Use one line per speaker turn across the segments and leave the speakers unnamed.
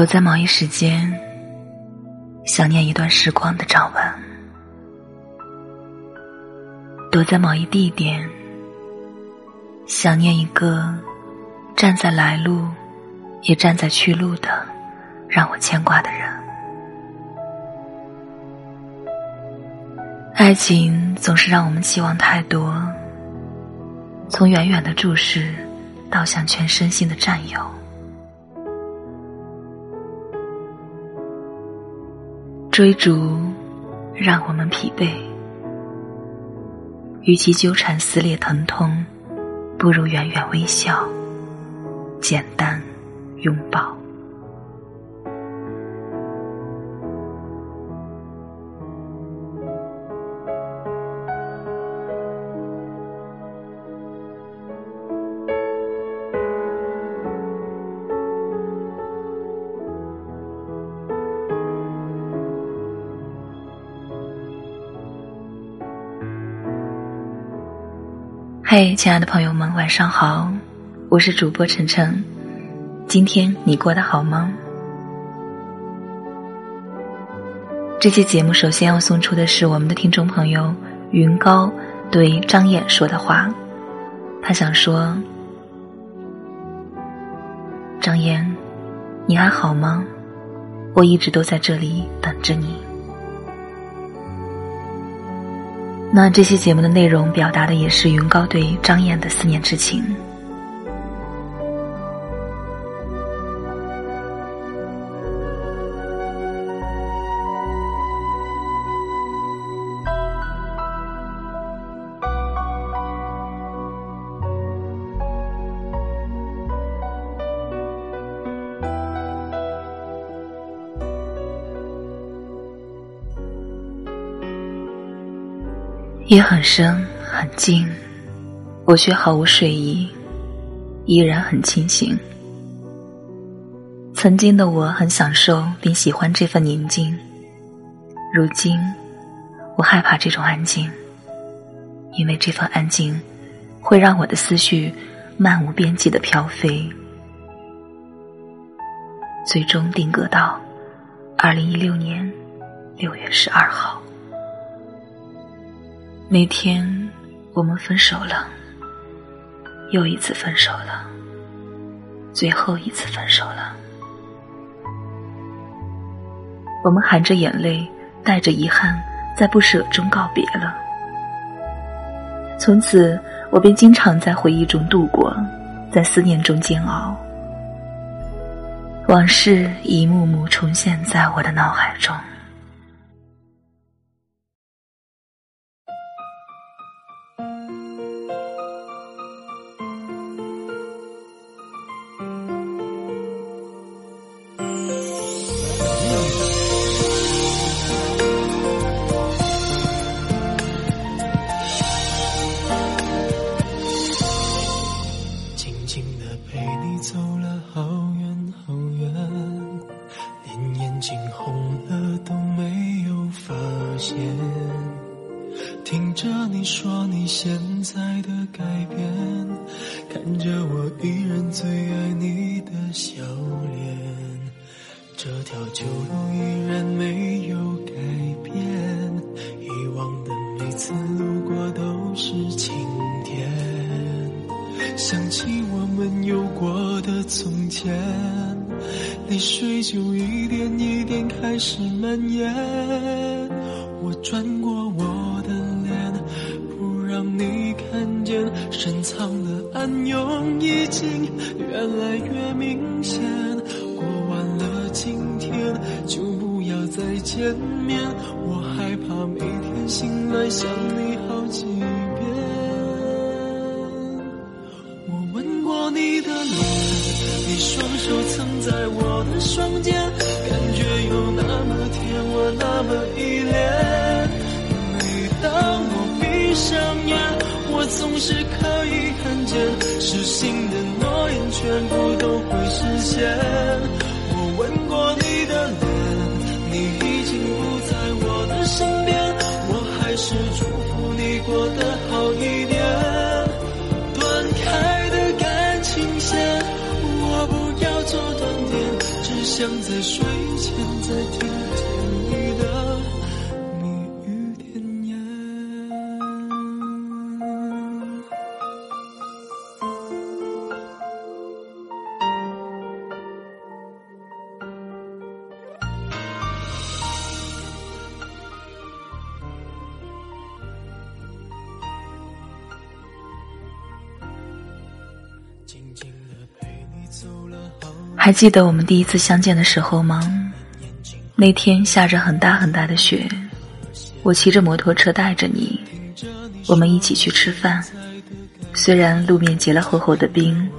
躲在某一时间，想念一段时光的掌纹；躲在某一地点，想念一个站在来路，也站在去路的让我牵挂的人。爱情总是让我们期望太多，从远远的注视到向全身心的占有，追逐让我们疲惫。与其纠缠撕裂疼痛，不如远远微笑，简单拥抱。嘿，亲爱的朋友们，晚上好，我是主播晨晨。今天你过得好吗？这期节目首先要送出的是我们的听众朋友云高对张燕说的话。他想说：“张燕，你还好吗？我一直都在这里等着你。”那这期节目的内容表达的也是云高对张燕的思念之情。夜很深很静，我却毫无睡意，依然很清醒。曾经的我很享受并喜欢这份宁静，如今我害怕这种安静，因为这份安静会让我的思绪漫无边际的飘飞，最终定格到二零一六年六月十二号。那天，我们分手了，又一次分手了，最后一次分手了。我们含着眼泪，带着遗憾，在不舍中告别了。从此，我便经常在回忆中度过，在思念中煎熬，往事一幕幕重现在我的脑海中。
见面，我害怕每天醒来想你好几遍。我吻过你的脸，你双手曾在我的双肩，感觉有那么甜，我那么依恋。每当我。闭上眼，我总是可以看见，失信的诺言全部都会实现。想在睡前再听见你
还记得我们第一次相见的时候吗？那天下着很大很大的雪，我骑着摩托车带着你，我们一起去吃饭。虽然路面结了厚厚的冰，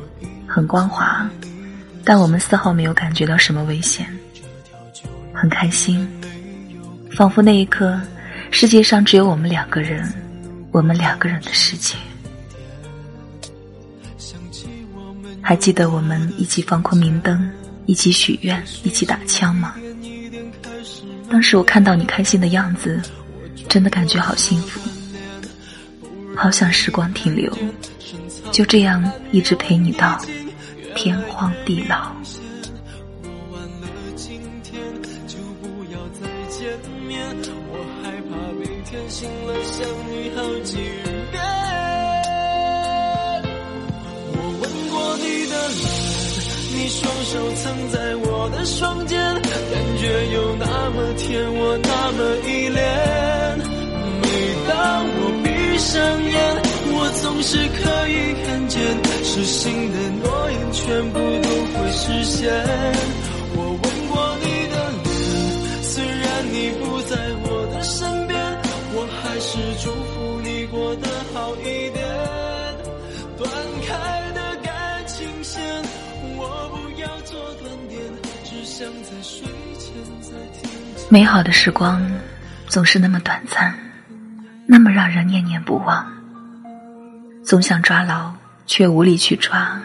很光滑，但我们丝毫没有感觉到什么危险，很开心，仿佛那一刻世界上只有我们两个人，我们两个人的世界。还记得我们一起放孔明灯，一起许愿，一起打枪吗？当时我看到你开心的样子，真的感觉好幸福，好想时光停留，就这样一直陪你到天荒地老。
在我的双肩，感觉有那么甜，我那么依恋。每当我闭上眼，我总是可以看见，失信的诺言全部都会实现。
美好的时光总是那么短暂，那么让人念念不忘。总想抓牢，却无力去抓；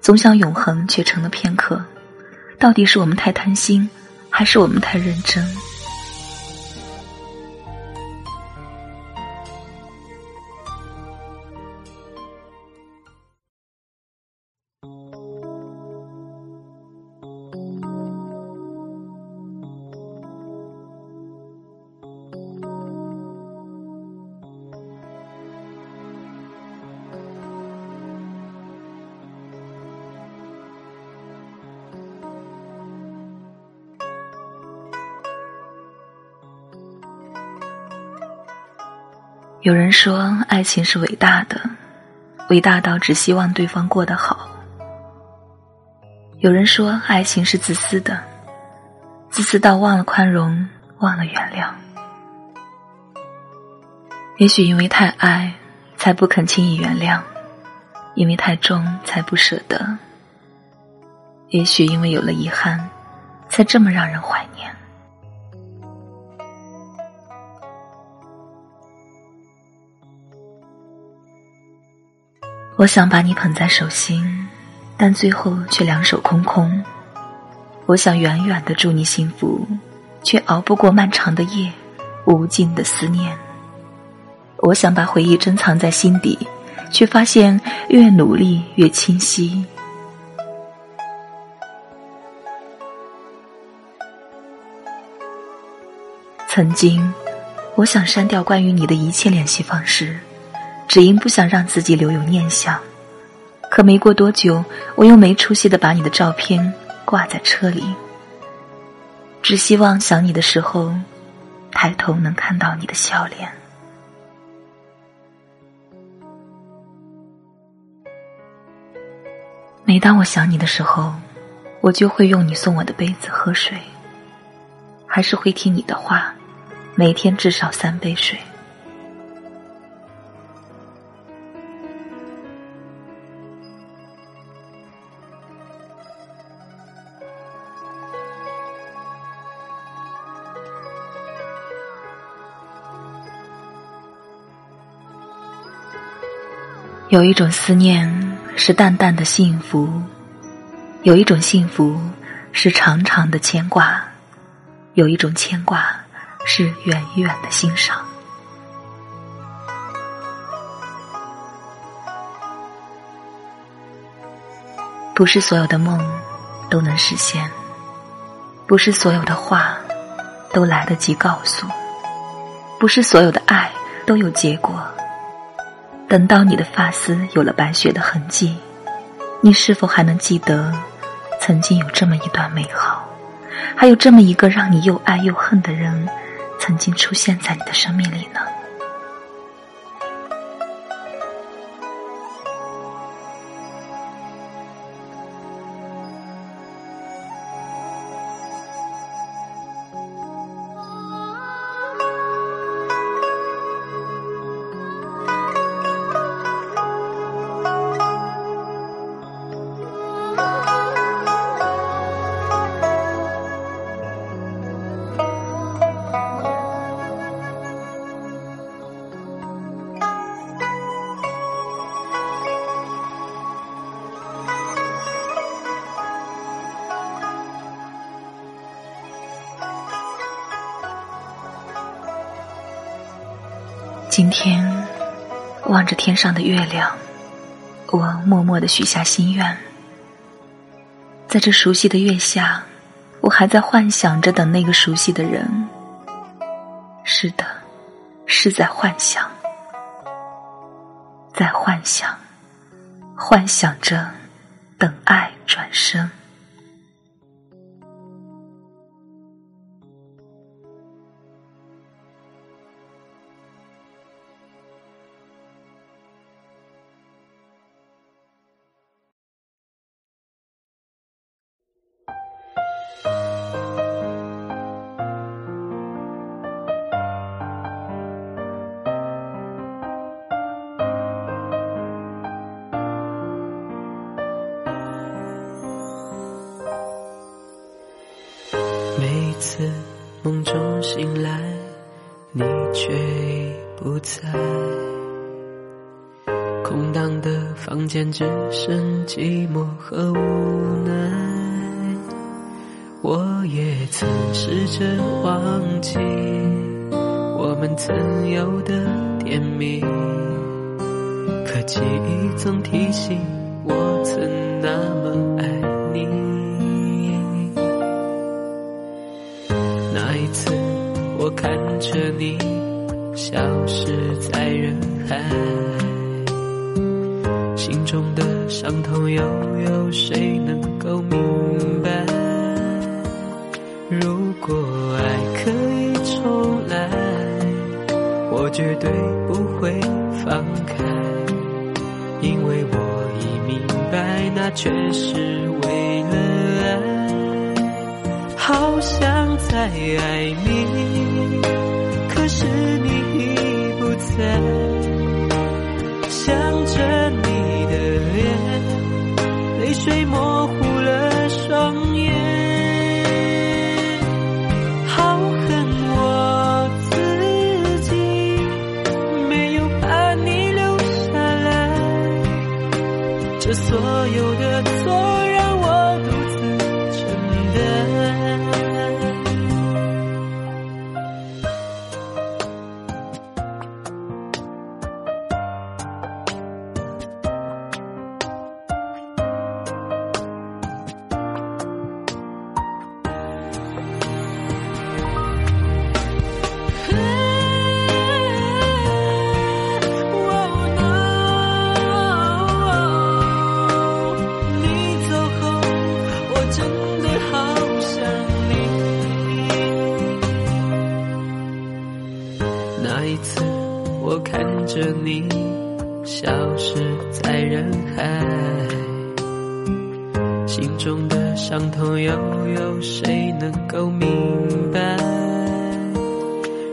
总想永恒，却成了片刻。到底是我们太贪心，还是我们太认真？有人说，爱情是伟大的，伟大到只希望对方过得好。有人说，爱情是自私的，自私到忘了宽容，忘了原谅。也许因为太爱，才不肯轻易原谅；因为太重，才不舍得。也许因为有了遗憾，才这么让人怀念。我想把你捧在手心，但最后却两手空空。我想远远的祝你幸福，却熬不过漫长的夜，无尽的思念。我想把回忆珍藏在心底，却发现越努力越清晰。曾经，我想删掉关于你的一切联系方式。只因不想让自己留有念想，可没过多久，我又没出息的把你的照片挂在车里。只希望想你的时候，抬头能看到你的笑脸。每当我想你的时候，我就会用你送我的杯子喝水，还是会听你的话，每天至少三杯水。有一种思念是淡淡的幸福，有一种幸福是长长的牵挂，有一种牵挂是远远的欣赏。不是所有的梦都能实现，不是所有的话都来得及告诉，不是所有的爱都有结果。等到你的发丝有了白雪的痕迹，你是否还能记得曾经有这么一段美好，还有这么一个让你又爱又恨的人，曾经出现在你的生命里呢？今天，望着天上的月亮，我默默的许下心愿。在这熟悉的月下，我还在幻想着等那个熟悉的人。是的，是在幻想，在幻想，幻想着等爱转
身。梦中醒来，你却已不在。空荡的房间只剩寂寞和无奈。我也曾试着忘记我们曾有的甜蜜，可记忆总提醒我曾那那一次我看着你消失在人海，心中的伤痛又有谁能够明白？如果爱可以重来，我绝对不会放开，因为我已明白，那却是为了，好想再爱你。可是你已不在，想着你的脸，泪水模着你消失在人海，心中的伤痛又有谁能够明白？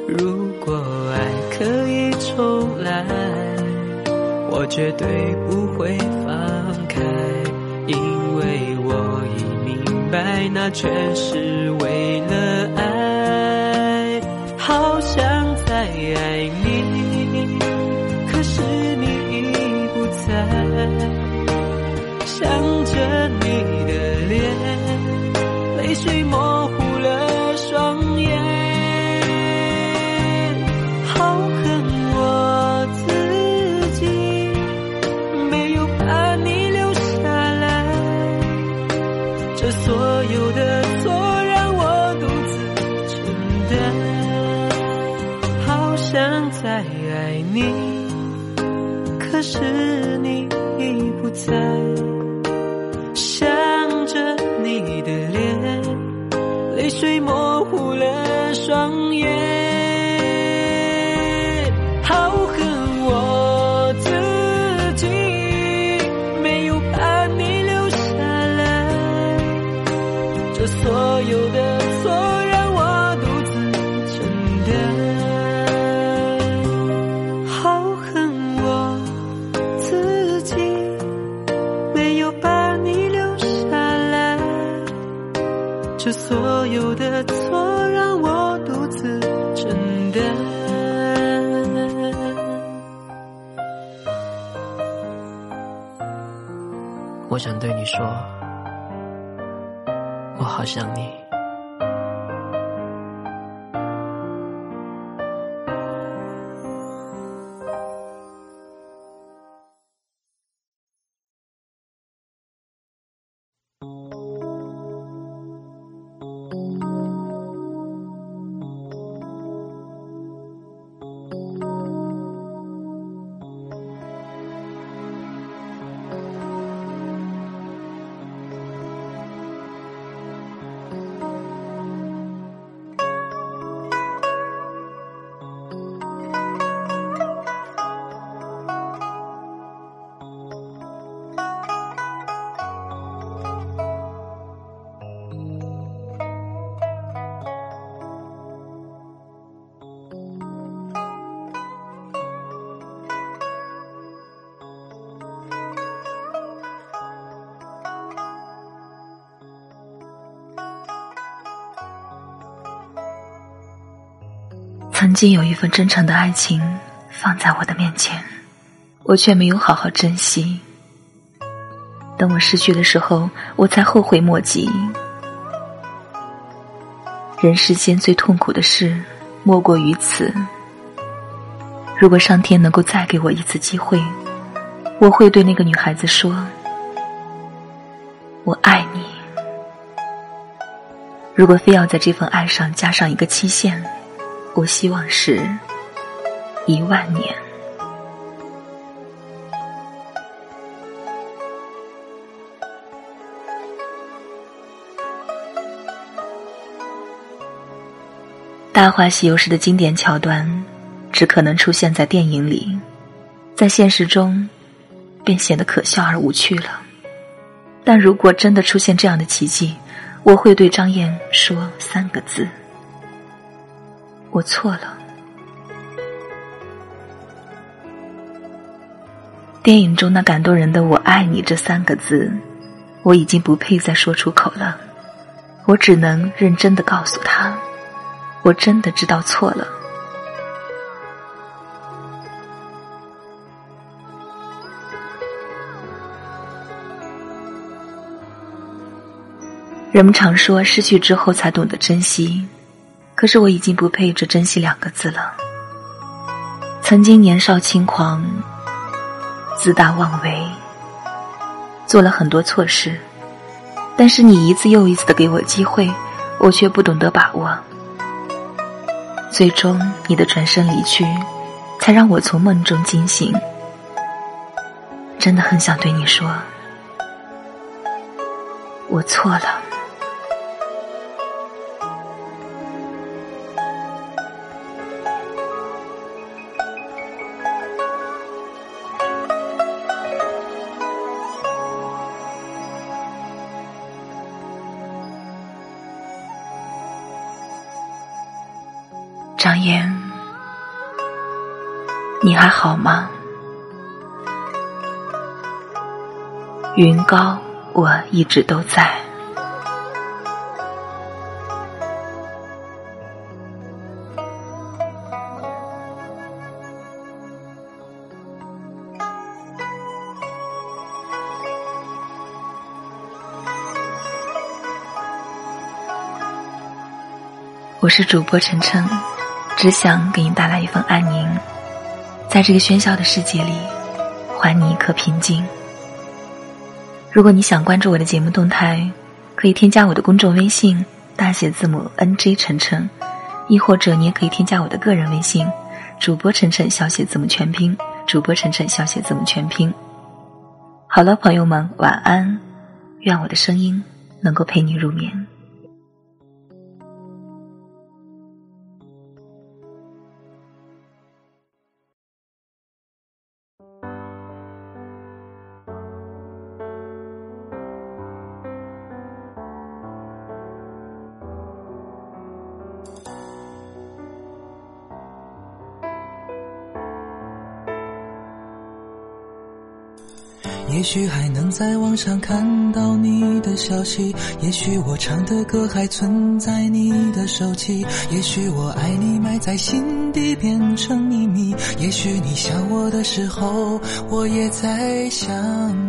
如果爱可以重来，我绝对不会放开，因为我已明白，那全是为了爱，好想再爱你。泪水模糊了双眼好恨我自己没有把你留下来这所有的错让我独自承担好想再爱你可是你已不在。你的脸，泪水模糊了双眼，好恨我自己没有把你留下来，这所有的错。我想对你说，我好想你。
曾经有一份真诚的爱情放在我的面前，我却没有好好珍惜。等我失去的时候，我才后悔莫及。人世间最痛苦的事，莫过于此。如果上天能够再给我一次机会，我会对那个女孩子说：“我爱你。”如果非要在这份爱上加上一个期限，我希望是一万年。《大话西游》式的经典桥段，只可能出现在电影里，在现实中，便显得可笑而无趣了。但如果真的出现这样的奇迹，我会对张燕说三个字。我错了。电影中那感动人的“我爱你”这三个字，我已经不配再说出口了。我只能认真的告诉他，我真的知道错了。人们常说，失去之后才懂得珍惜。可是我已经不配这“珍惜”两个字了。曾经年少轻狂、自大妄为，做了很多错事，但是你一次又一次的给我机会，我却不懂得把握。最终你的转身离去，才让我从梦中惊醒。真的很想对你说，我错了。张燕，你还好吗？云高，我一直都在。我是主播晨晨。只想给你带来一份安宁，在这个喧嚣的世界里，还你一颗平静。如果你想关注我的节目动态，可以添加我的公众微信大写字母 N J 晨晨，亦或者你也可以添加我的个人微信主播晨晨小写字母全拼，主播晨晨小写字母全拼。好了，朋友们，晚安，愿我的声音能够陪你入眠。
也许还能在网上看到你的消息，也许我唱的歌还存在你的手机，也许我爱你埋在心底变成秘密，也许你想我的时候，我也在想你。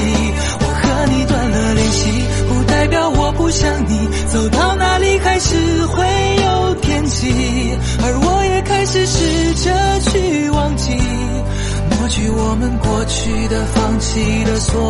代表我不想你。走到哪里还是会有天气，而我也开始试着去忘记，抹去我们过去的、放弃的所有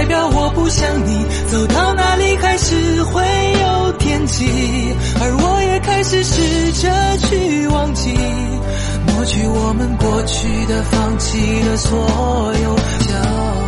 代表我不想你。走到哪里还是会有惦记，而我也开始试着去忘记。抹去我们过去的、放弃的所有交。